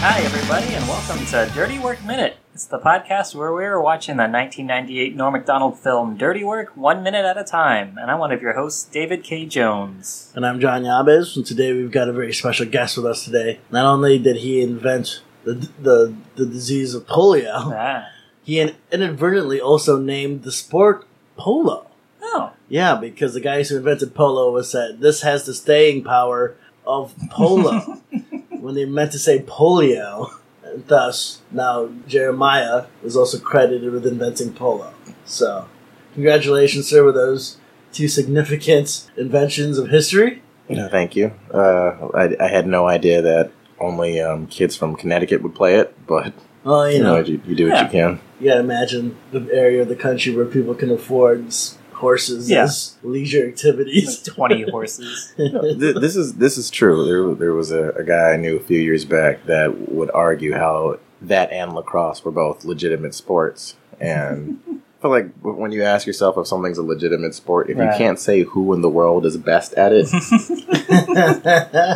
Hi, everybody, and welcome to Dirty Work Minute. It's the podcast where we're watching the 1998 Norm Macdonald film Dirty Work one minute at a time. And I'm one of your hosts, David K. Jones. And I'm John Yabez, and today we've got a very special guest with us today. Not only did he invent the the, the disease of polio, Ah. he inadvertently also named the sport polo. Oh, Yeah, because the guys who invented polo was said this has the staying power of polo when they meant to say polio. And thus, now Jeremiah is also credited with inventing polo. So, congratulations, sir, with those two significant inventions of history. No, thank you. Uh, I, I had no idea that only um, kids from Connecticut would play it, but Well, you you know, know, you, you do what you can. you gotta imagine the area of the country where people can afford s- horses Yeah. as leisure activities. like 20 horses. Th- this is this is true. There, there was a, a guy I knew a few years back that would argue how that and lacrosse were both legitimate sports, and I feel like when you ask yourself if something's a legitimate sport, if Right. you can't say who in the world is best at it,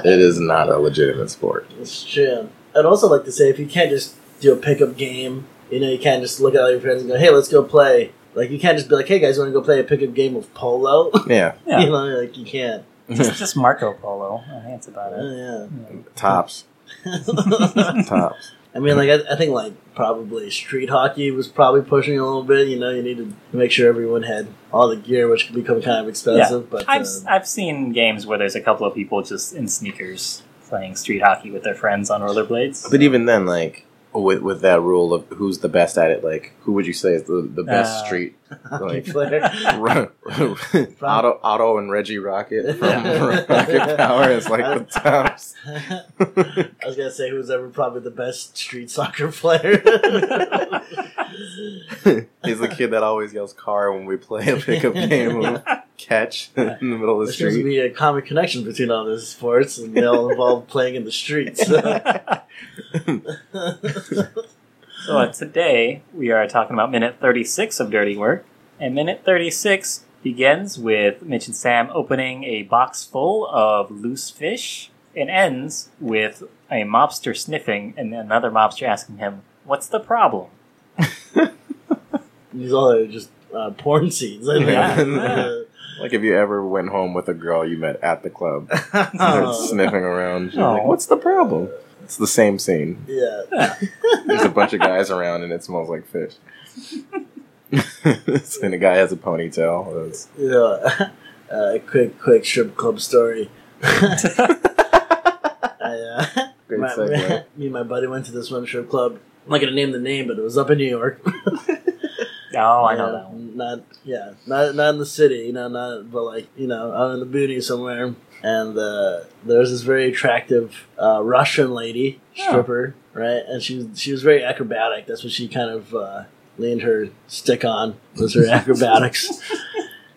it is not a legitimate sport. It's true. I'd also like to say if you can't just do a pickup game, you know, you can't just look at all your friends and go, "Hey, let's go play." Like you can't just be like, "Hey guys, want to go play a pickup game of polo?" Yeah, Yeah, you know, like you can't. just, just Marco Polo. I think that's about it. Oh, tops, yeah. tops. I mean, like I, I think like probably street hockey was probably pushing a little bit. You know, you needed to make sure everyone had all the gear, which could become kind of expensive. But I've, uh, I've seen games where there's a couple of people just in sneakers playing street hockey with their friends on rollerblades. But even then, like with with that rule of who's the best at it, like who would you say is the, the best Uh, street? Like player. Otto, Otto and Reggie Rocket from Rocket Power is like the tops. I was gonna say who's ever probably the best street soccer player. He's the kid that always yells "car" when we play a pickup game of catch in the middle of There the seems to street. be a common connection between all those sports, and they all involve playing in the streets. So uh, today we are talking about minute 36 of Dirty Work. And minute 36 begins with Mitch and Sam opening a box full of loose fish and ends with a mobster sniffing and another mobster asking him, What's the problem? These all are just uh, porn scenes. I think. Yeah. Like if you ever went home with a girl you met at the club, started sniffing around, she's like, Oh. "What's the problem?" It's the same scene. yeah. There's a bunch of guys around, and it smells like fish. and the guy has a ponytail. It's- Yeah. Uh, quick, quick strip club story. I, uh, Great my- segue. me and my buddy went to this one strip club. I'm not gonna name the name, but it was up in New York. Oh, I know Yeah, that one. Not yeah, not not in the city, you know, not but like you know, out in the boonies somewhere. And uh, there was this very attractive uh, Russian lady stripper, right? And she was she was very acrobatic. That's what she kind of uh, leaned her stick on was her acrobatics.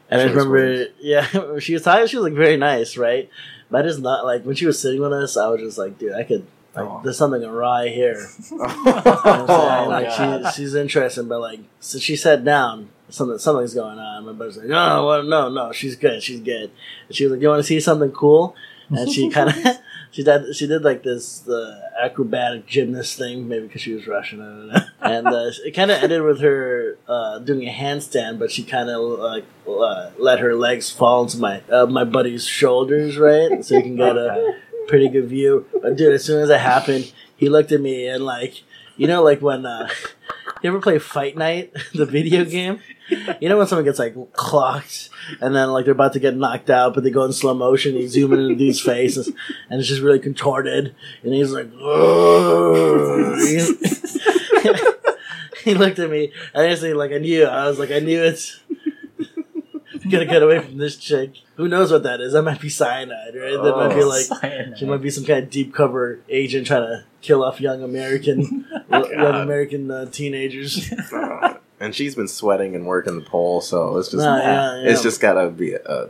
and I remember, yeah, she was talking. She was like very nice, right? But I just not like when she was sitting with us. I was just like, dude, I could. Like, Oh. There's something awry here. You know what I'm saying? Oh, like she, she's interesting, but like so she sat down. Something something's going on. My buddy's like, no, well, no, no, she's good, she's good. And she was like, you want to see something cool? And she kind of she did she did like this uh, acrobatic gymnast thing, maybe because she was Russian. I don't know. And uh, it kind of ended with her uh, doing a handstand, but she kind of like uh, let her legs fall into my uh, my buddy's shoulders, right? So you can get a Okay. Pretty good view. But dude, as soon as it happened, he looked at me and like, you know, like when uh, you ever play Fight Night, the video game. You know when someone gets like clocked and then like they're about to get knocked out, but they go in slow motion. You zoom in on the dude's face and it's just really contorted, and he's like, he looked at me and I said, like I knew. I was like, I knew it. Gotta get away from this chick. Who knows what that is? That might be cyanide, right? That might be Oh, like Cyanide. she might be some kind of deep cover agent trying to kill off young American, Oh, young American uh, teenagers. Uh, and she's been sweating and working the pole, so it's just No, yeah, yeah. it's just gotta be a,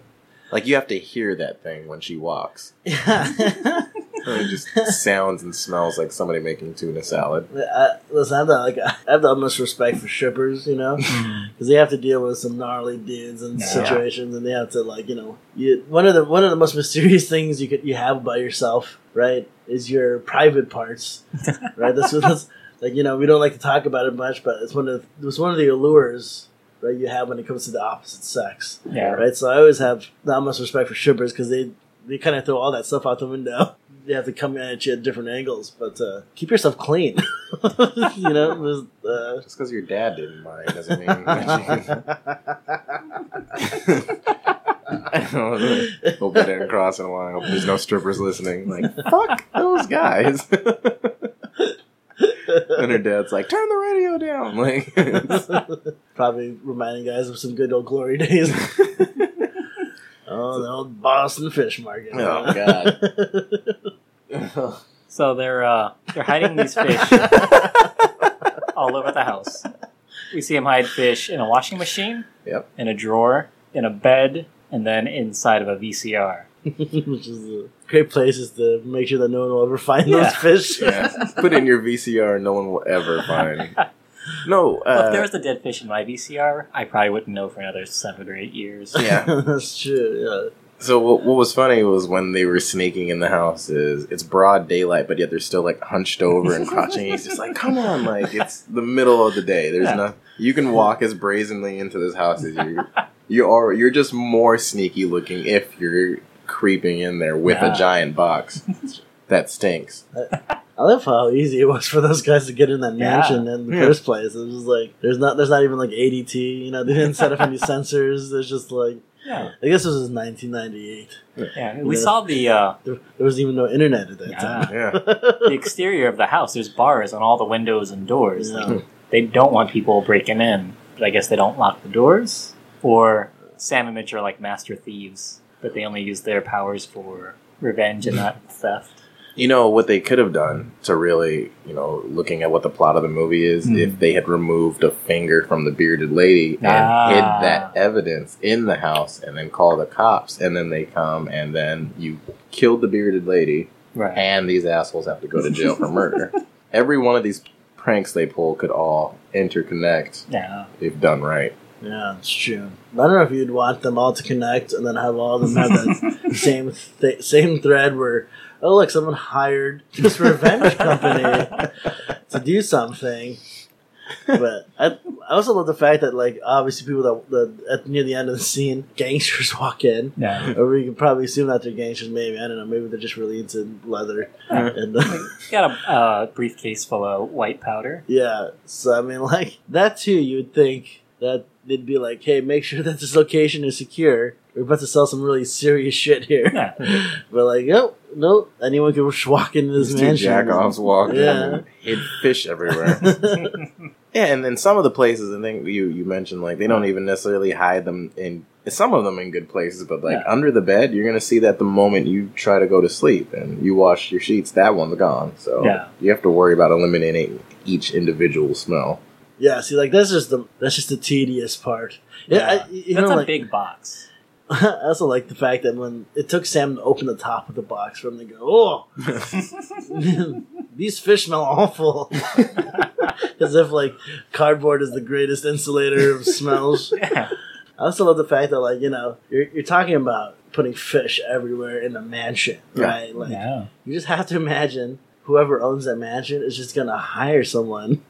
like you have to hear that thing when she walks. Yeah. It just sounds and smells like somebody making tuna salad. I, listen, I have, the, like, I have the utmost respect for shippers, you know, mm-hmm. because they have to deal with some gnarly dudes and Yeah. situations, and they have to like, you know, you, one of the one of the most mysterious things you could you have about yourself, right, is your private parts, right? That's what that's like. You know, we don't like to talk about it much, but it's one of the, it's one of the allures. Right, you have when it comes to the opposite sex. Yeah. Right, so I always have the utmost respect for shippers because they they kind of throw all that stuff out the window. They have to come at you at different angles, but uh, keep yourself clean. you know, there's, uh, Just because your dad didn't mind doesn't mean that you I don't. Hope that didn't cross in a while. Hope there's no strippers listening. Like, fuck those guys. and her dad's like, turn the radio down. Like, Probably reminding guys of some good old glory days. oh, the old Boston fish market. Oh, God. So they're uh, they're hiding these fish all over the house. We see them hide fish in a washing machine, Yep. in a drawer, in a bed, and then inside of a VCR. Which is a great places to make sure that no one will ever find Yeah. those fish. Yeah. Put in your VCR, and no one will ever find. No, Well, if uh, there was a dead fish in my VCR, I probably wouldn't know for another seven or eight years. yeah. That's true. So what, what was funny was when they were sneaking in the house is it's broad daylight, but yet they're still like hunched over and crouching. He's just like, come on, like it's the middle of the day. There's Yeah. no you can walk as brazenly into this house as you you are. You're just more sneaky looking if you're creeping in there with Yeah. a giant box that stinks. Yeah. I love how easy it was for those guys to get in that Yeah. mansion in the Yeah. first place. It was just like there's not there's not even like ADT. You know, they didn't set up any sensors. There's just like Yeah, I guess this was 1998. yeah. We Yeah. saw the uh, There, there wasn't even no internet at that Yeah. time. Yeah. the exterior of the house. There's bars on all the windows and doors. Yeah. Like, they don't want people breaking in, but I guess they don't lock the doors. Or Sam and Mitch are like master thieves, but they only use their powers for revenge and not theft. You know what they could have done to really, you know, looking at what the plot of the movie is, Hmm. if they had removed a finger from the bearded lady and Ah. hid that evidence in the house, and then call the cops, and then they come, and then you killed the bearded lady, Right. and these assholes have to go to jail for murder. Every one of these pranks they pull could all interconnect Yeah. if done right. Yeah, it's true. I don't know if you'd want them all to connect and then have all of them have that same th- same thread where, oh look, someone hired this revenge company to do something. But I, I also love the fact that like obviously people that, that at near the end of the scene, gangsters walk in. Yeah. Or we can probably assume that they're gangsters. Maybe I don't know. Maybe they're just really into leather. And uh, Got a uh, briefcase full of white powder. yeah, so I mean, like that too. You would think that they'd be like, "Hey, make sure that this location is secure. We're about to sell some really serious shit here." Yeah. But like, nope, nope. Anyone can just walk into this These two mansion. jackoffs walked Yeah. in and hid fish everywhere. Yeah, and then some of the places I think you you mentioned like they don't even necessarily hide them in some of them in good places, but like Yeah. under the bed, you're gonna see that the moment you try to go to sleep and you wash your sheets, that one's gone. So Yeah. you have to worry about eliminating each individual smell. yeah, see, like that's just the that's just the tedious part. Yeah, I, you That's know, a like big box. I also like the fact that when it took Sam to open the top of the box for him to go, oh, these fish smell awful. As if like cardboard is the greatest insulator of smells. Yeah. I also love the fact that like you know you're you're talking about putting fish everywhere in a mansion, Yeah. right? Like Yeah. you just have to imagine whoever owns that mansion is just gonna hire someone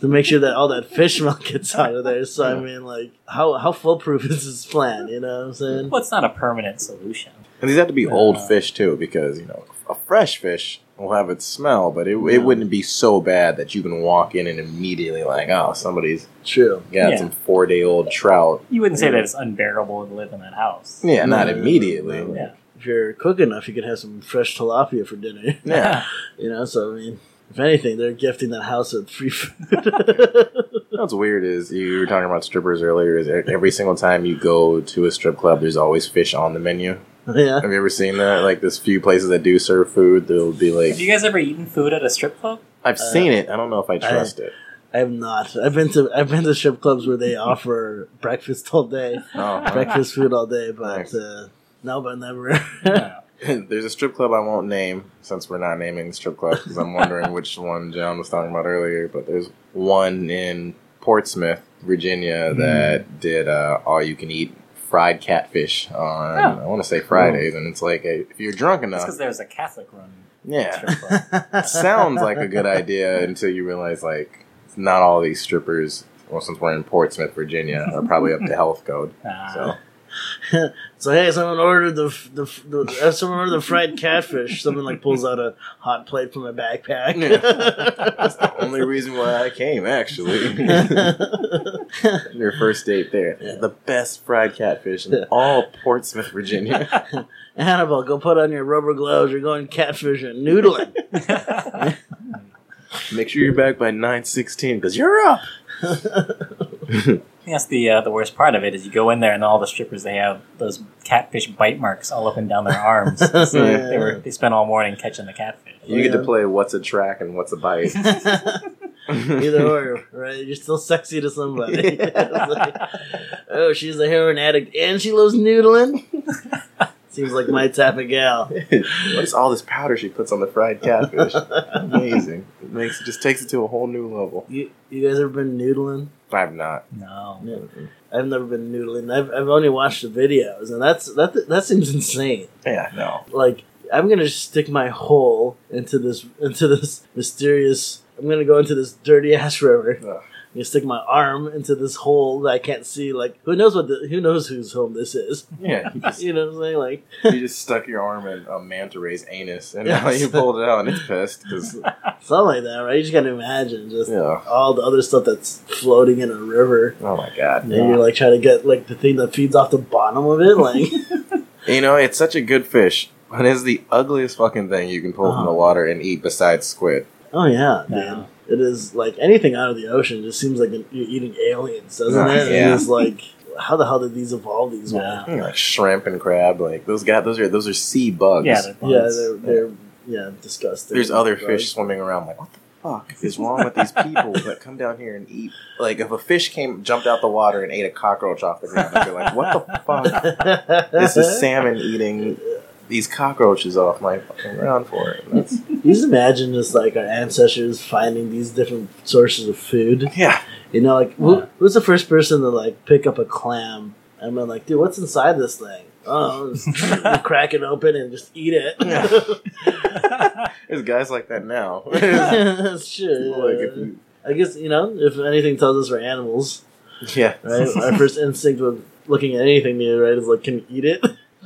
to make sure that all that fish smell gets out of there. So I mean, like how how foolproof is this plan? You know what I'm saying? Well, it's not a permanent solution. And these have to be uh, old fish too, because you know a fresh fish will have its smell, but it, Yeah. it wouldn't be so bad that you can walk in and immediately like, oh, somebody's True. got Yeah. some four day old trout. You wouldn't say that it's unbearable to live in that house. Yeah, not immediately. no. Yeah. If you're quick enough, you could have some fresh tilapia for dinner. Yeah. You know, so I mean, if anything, they're gifting that house with free food. What's weird is you were talking about strippers earlier. Is every single time you go to a strip club, there's always fish on the menu. yeah. Have you ever seen that? Like, there's few places that do serve food. There'll be like, Have you guys ever eaten food at a strip club? I've seen it. I don't know if I trust it. I have not. I've been to I've been to strip clubs where they offer breakfast all day, Oh, breakfast food all day, but Nice. uh, no, but never. No. There's a strip club I won't name since we're not naming the strip club because I'm wondering which one John was talking about earlier. But there's one in Portsmouth, Virginia, that did uh, all you can eat fried catfish on Oh. I want to say Fridays, and it's like a, if you're drunk enough, because there's a Catholic run. yeah, strip club. sounds like a good idea until you realize like not all these strippers. Well, since we're in Portsmouth, Virginia, are probably up to health code. Ah. So So hey, someone ordered the the, the uh, someone ordered the fried catfish. Someone like pulls out a hot plate from a backpack. That's the only reason why I came, actually. Your first date there. The best fried catfish in all Portsmouth, Virginia. Annabelle, go put on your rubber gloves. You're going catfishing, and noodling. Make sure you're back by 9.16, because you're up! I think that's the uh, the worst part of it is you go in there and all the strippers they have those catfish bite marks all up and down their arms. so they were they spent all morning catching the catfish. You get to play what's a track and what's a bite. Either or, right? You're still sexy to somebody. It's like, oh, she's a heroin addict and she loves noodling. Seems like my type of gal. what is all this powder she puts on the fried catfish? Amazing. It makes it just takes it to a whole new level. You, you guys ever been noodling? I've not. No. I've never been noodling. I've, I've only watched the videos, and that's that. That seems insane. Yeah, no. Like I'm gonna stick my hole into this into this mysterious. I'm gonna go into this dirty ass river. Ugh. I'm gonna stick my arm into this hole that I can't see. Like who knows what the, who knows whose home this is? Yeah, you just, You know what I'm saying? Like you just stuck your arm in a manta ray's anus, and now you pulled it out, and it's pissed. 'cause- something like that, right? You just gotta imagine just yeah. all the other stuff that's floating in a river. Oh my god. And you're like trying to get like the thing that feeds off the bottom of it, like You know, it's such a good fish, but it's the ugliest fucking thing you can pull from the Uh-huh. water and eat besides squid. Oh yeah, Yeah. Dude. It is like anything out of the ocean just seems like you're eating aliens, doesn't it? yeah. It's like how the hell did these evolve these Yeah. way? You like shrimp and crab, like those guys. Those are those are sea bugs. Yeah, they're Yeah, they're they're yeah disgusting. There's other Right? fish swimming around. Like, what the fuck is wrong with these people that come down here and eat? Like, if a fish came, jumped out the water and ate a cockroach off the ground, I'd be like, what the fuck? This is salmon eating these cockroaches off my fucking ground for it. And That's You just imagine just like our ancestors finding these different sources of food. yeah. You know, like who, who's the first person to like pick up a clam and be like, dude, what's inside this thing? Oh, just crack it open and just eat it. There's guys like that now. like That's true. if you, I guess you know if anything tells us we're animals, yeah. right? Our first instinct with looking at anything new, right, is like, can you eat it?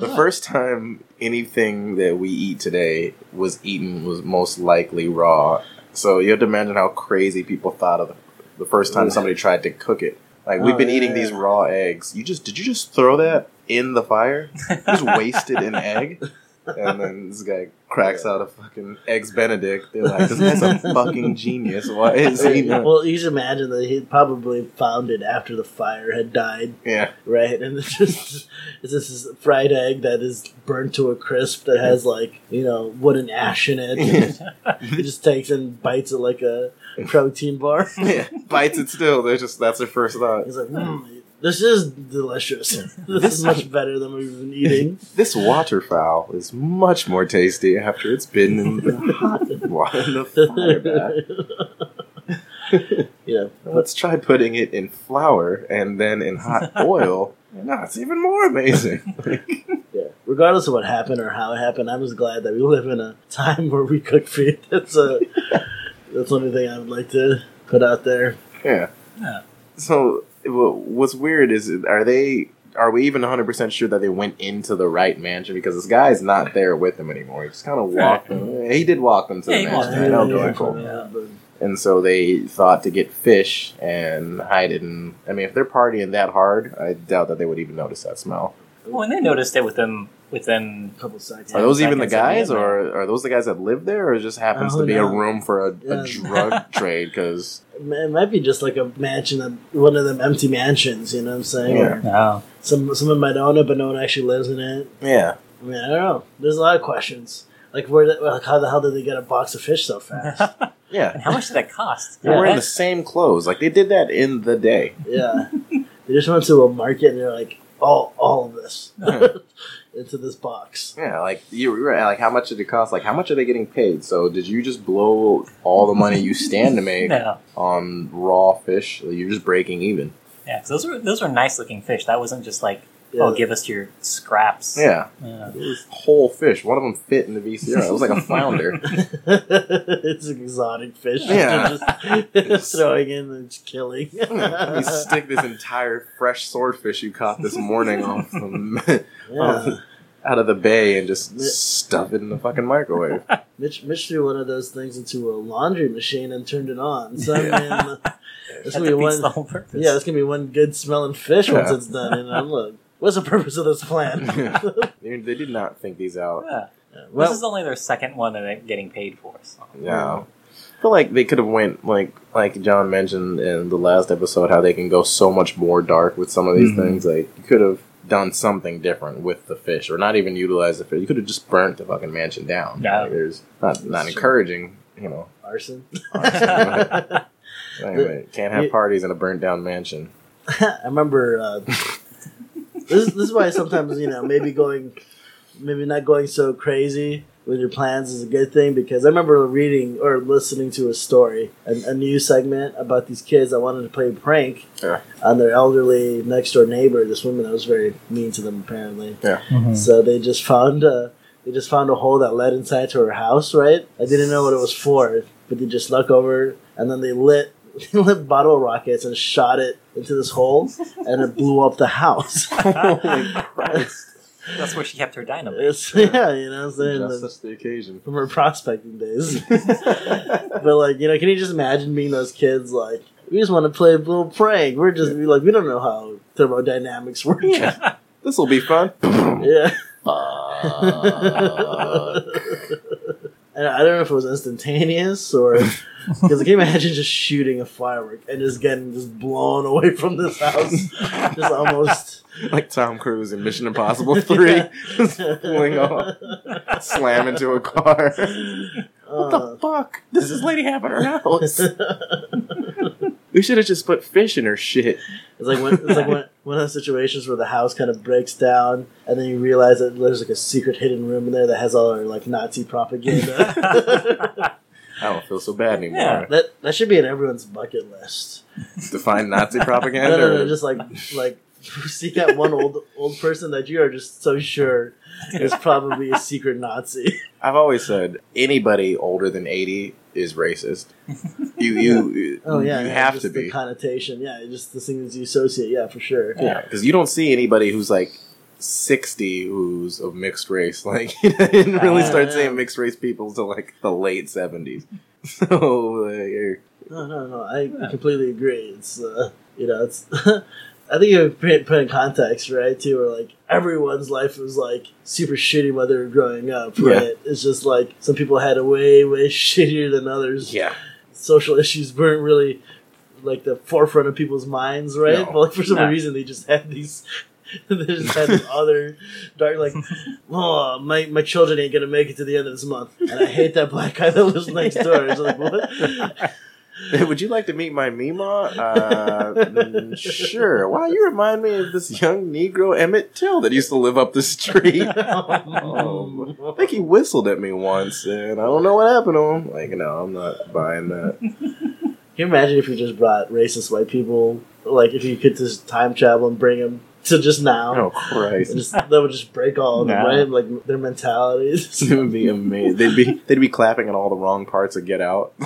The first time anything that we eat today was eaten was most likely raw. So you have to imagine how crazy people thought of the, the first time somebody tried to cook it. Like we've Oh, been yeah, eating yeah. these raw eggs. You just did you just throw that in the fire? just wasted an egg? And then this guy cracks out a fucking eggs Benedict. They're like, this guy's a fucking genius. Why is he not? well, you should imagine that he probably found it after the fire had died, Yeah. right? And it's just it's this is fried egg that is burnt to a crisp that has like you know wooden ash in it. he just takes and bites it like a protein bar. yeah. Bites it still. They're just that's their first thought. He's like, mm, this is delicious. this is much better than we've been eating. This waterfowl is much more tasty after it's been in the hot water in the fire bath. yeah, Let's try putting it in flour and then in hot oil. No, it's even more amazing. yeah. Regardless of what happened or how it happened, I'm just glad that we live in a time where we cook food. That's uh, a that's the only thing I would like to put out there. yeah. Yeah. So wha- what's weird is are they are we even 100% sure that they went into the right mansion because this guy's not there with them anymore. He just kind of walked them. He did walk them to Yeah, the mansion. them. I know, Yeah, cool. yeah. but- And so they thought to get fish and hide it and I mean, if they're partying that hard, I doubt that they would even notice that smell. Well, and they noticed it within within a couple seconds. Are those even the seconds of guys, there. or are those the guys that live there, or it just happens Oh, to be a oh, room for a, Yeah. a drug trade? Because It might be just like a mansion, one of them empty mansions. You know what I'm saying? Yeah. Or No. Some someone might own it, but no one actually lives in it. yeah, I mean, I don't know. There's a lot of questions. Like, where? The, like, how the hell did they get a box of fish so fast? yeah, and how much did that cost? they're wearing the same clothes. Like they did that in the day. yeah, they just went to a market and they're like, all all of this. Into this box. Yeah, like you were right. Like, how much did it cost? Like, how much are they getting paid? So, did you just blow all the money you stand to make No. on raw fish? You're just breaking even. Yeah, those were those were nice looking fish. That wasn't just like, Oh, yeah. oh, give us your scraps. Yeah, Yeah. whole fish. One of them fit in the VCR. It was like a flounder. it's an exotic fish. Yeah. just throwing in and just killing. you stick this entire fresh swordfish you caught this morning off from, yeah. out of the bay and just stuff it in the fucking microwave. Mitch, Mitch threw one of those things into a laundry machine and turned it on. So I mean, this That will be one. the whole purpose. Yeah, it's gonna be one good smelling fish once it's done. And I'm look, what's the purpose of this plan? they they did not think these out. Yeah. well, this is only their second one that they're getting paid for. So. Yeah. I feel like they could have went like like John mentioned in the last episode how they can go so much more dark with some of these Mhm. things. Like you could have done something different with the fish, or not even utilize the fish. You could have just burnt the fucking mansion down. Yeah. Like, there's not not true. encouraging, you know. arson. Arson. Anyway, can't have parties in a burnt down mansion. I remember uh, this. This is why sometimes you know maybe going, maybe not going so crazy with your plans is a good thing because I remember reading or listening to a story, a, a news segment about these kids that wanted to play a prank Yeah. on their elderly next door neighbor, this woman that was very mean to them apparently. Mhm. So they just found uh, they just found a hole that led inside to her house. Right? I didn't know what it was for, but they just snuck over and then they lit lit bottle rockets and shot it into this hole, and it blew up the house. Oh Holy Christ! That's where she kept her dynamite. It's, yeah, you know what I'm saying. Justice the occasion. From her prospecting days. but like, you know, can you just imagine being those kids like we just want to play a little prank. We're just we like we don't know how thermodynamics work. Yeah. This will be fun. yeah. Fuck. And I don't know if it was instantaneous or because I can you imagine just shooting a firework and just getting just blown away from this house, just almost like Tom Cruise in Mission Impossible 3. Just pulling off, slam into a car. What Uh, the fuck does this lady have in her house? We should have just put fish in her shit. It's like when, it's like when, one of those situations where the house kind of breaks down, and then you realize that there's like a secret hidden room in there that has all our like Nazi propaganda. I don't feel so bad anymore. Yeah. that that should be in everyone's bucket list. To find Nazi propaganda? no, no, or- just like like seek out one old old person that you are just so sure is probably a secret Nazi. I've always said anybody older than 80 is racist. You, you, Oh yeah, you yeah, have just to the be. connotation. Yeah, just the things you associate. Yeah, for sure. Yeah, because you don't see anybody who's like 60 who's of mixed race. Like, you didn't really Uh, start yeah. seeing mixed race people until like the late 70s. So, uh, No, no, no. I completely agree. It's uh, you know, it's. I think you put put in context, right? Too, where like everyone's life was like super shitty while they were growing up, Yeah. right? It's just like some people had it way, way shittier than others. yeah. Social issues weren't really like the forefront of people's minds, right? No. But like for some No. reason, they just had these. they just had this other dark, like, oh, my my children ain't gonna make it to the end of this month, and I hate that black guy that lives next door. It's like what? Would you like to meet my Mima? Uh, mm, sure. Wow, you remind me of this young Negro Emmett Till that used to live up the street. Um, I think he whistled at me once, and I don't know what happened to him. Like, no, I'm not buying that. Can you imagine if you just brought racist white people, like if you could just time travel and bring them to just now? Oh Christ! Just, that would just break all of them, No. Like their mentalities. It would be amazing. They'd be they'd be clapping at all the wrong parts of Get Out.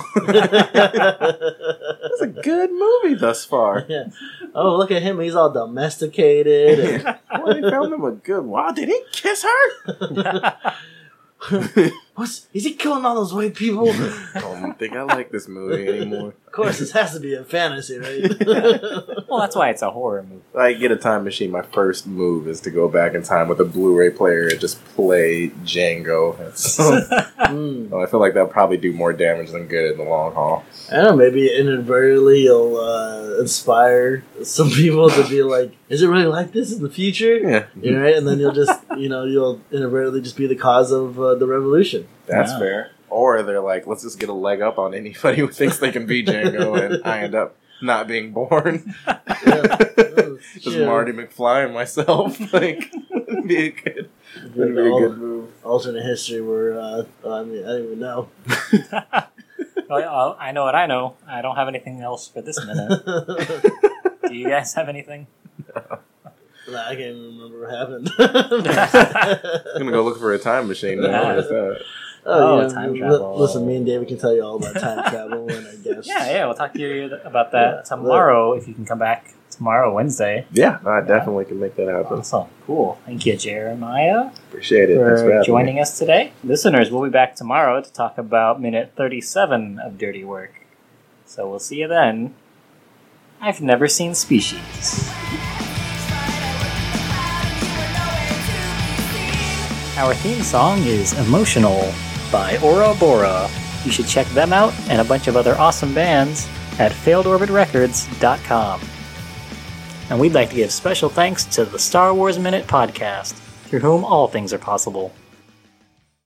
It's a good movie thus far. yeah. Oh, look at him. He's all domesticated. and- Well, they found him a good. Wow, did he kiss her? What's, is he killing all those white people? I don't think I like this movie anymore. Of course, this has to be a fantasy, right? Well, that's why it's a horror movie. If I get a time machine, my first move is to go back in time with a Blu-ray player and just play Django. Mm. well, I feel like that'll probably do more damage than good in the long haul. I don't know. Maybe inadvertently you'll uh, inspire some people to be like, "Is it really like this in the future?" Yeah, You know, right? And then you'll just, you know, you'll inadvertently just be the cause of uh, the revolution. that's Wow. fair. Or they're like, let's just get a leg up on anybody who thinks they can be Django, and I end up not being born. Yeah. Just Yeah. Marty McFly and myself. Like, wouldn't be a good. That'd be a all- good move. alternate history where uh, I mean I don't even know. Well, I know what I know. I don't have anything else for this minute. Do you guys have anything? Nah, I can't even remember what happened. I'm gonna go look for a time machine now. Yeah. What is that? Oh, oh yeah, time li- travel. Listen, me and David can tell you all about time travel and I guess. Yeah, yeah. We'll talk to you about that Yeah. tomorrow if you can come back tomorrow, Wednesday. Yeah, I definitely can make that happen. Awesome. Cool. Thank you, Jeremiah, Appreciate it. Thanks for for having joining me. us today. Listeners, we'll be back tomorrow to talk about minute 37 of Dirty Work. So we'll see you then. I've never seen Species. Our theme song is Emotional by Aura Bora. You should check them out and a bunch of other awesome bands at failedorbitrecords.com. And we'd like to give special thanks to the Star Wars Minute podcast, through whom all things are possible.